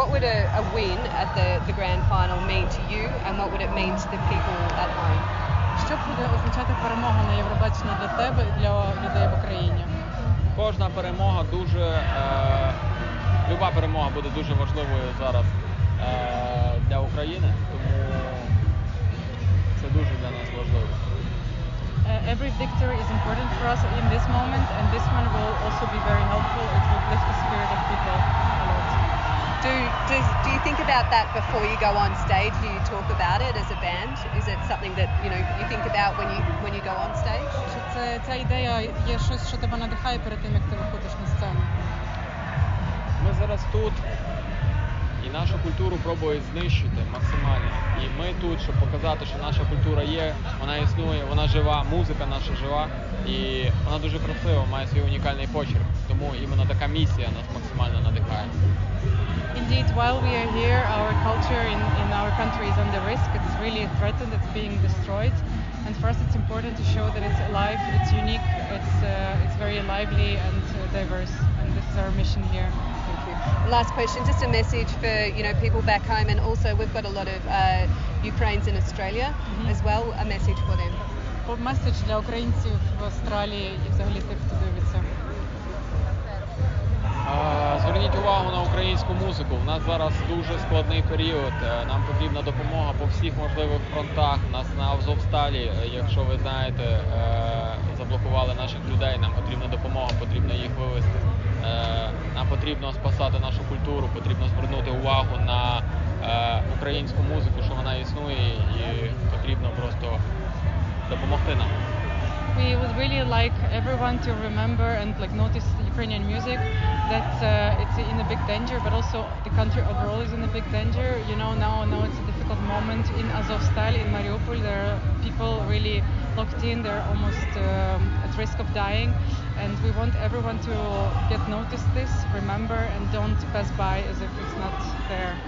what would a, a win at the, the grand final mean to you and what would it mean to the people at home? Що буде означати перемога на Євробаченні для тебе і для людей в Україні? Кожна перемога дуже. Е, люба перемога буде дуже важливою зараз е, для України, тому це дуже для нас важливо. Uh, every victory is important for us in this moment, and this one will also be very helpful. It will about that before you go on stage? Do you talk about it as a band? Is it something that you know you think about when you when you go on stage? Чи це ця ідея є щось, що тебе надихає перед тим, як ти виходиш на сцену? Ми зараз тут і нашу культуру пробують знищити максимально. І ми тут, щоб показати, що наша культура є, вона існує, вона жива, музика наша жива, і вона дуже красива, має свій унікальний почерк. Тому іменно така місія нас максимально надихає. Indeed, while we are here, our culture in, in our country is under risk. It's really threatened. It's being destroyed. And for us, it's important to show that it's alive, it's unique, it's uh, it's very lively and uh, diverse. And this is our mission here. Thank you. Last question, just a message for you know people back home, and also we've got a lot of uh, Ukrainians in Australia Mhm. as well. A message for them. Меседж для українців в Австралії і взагалі тих, хто дивиться. Українську музику. У нас зараз дуже складний період. Е, Нам потрібна допомога по всіх можливих фронтах. Нас на Азовсталі, е, якщо ви знаєте, е, заблокували наших людей. Нам потрібна допомога, потрібно їх вивезти. Нам потрібно спасати нашу культуру, потрібно звернути увагу на українську музику, що вона існує, і потрібно просто допомогти нам. We would really like everyone to remember and like notice Ukrainian music that uh, it's in a big danger, but also the country overall is in a big danger. You know, now now it's a difficult moment in Azovstal, in Mariupol. There are people really locked in. They're almost um, at risk of dying, and we want everyone to get notice this, remember, and don't pass by as if it's not there.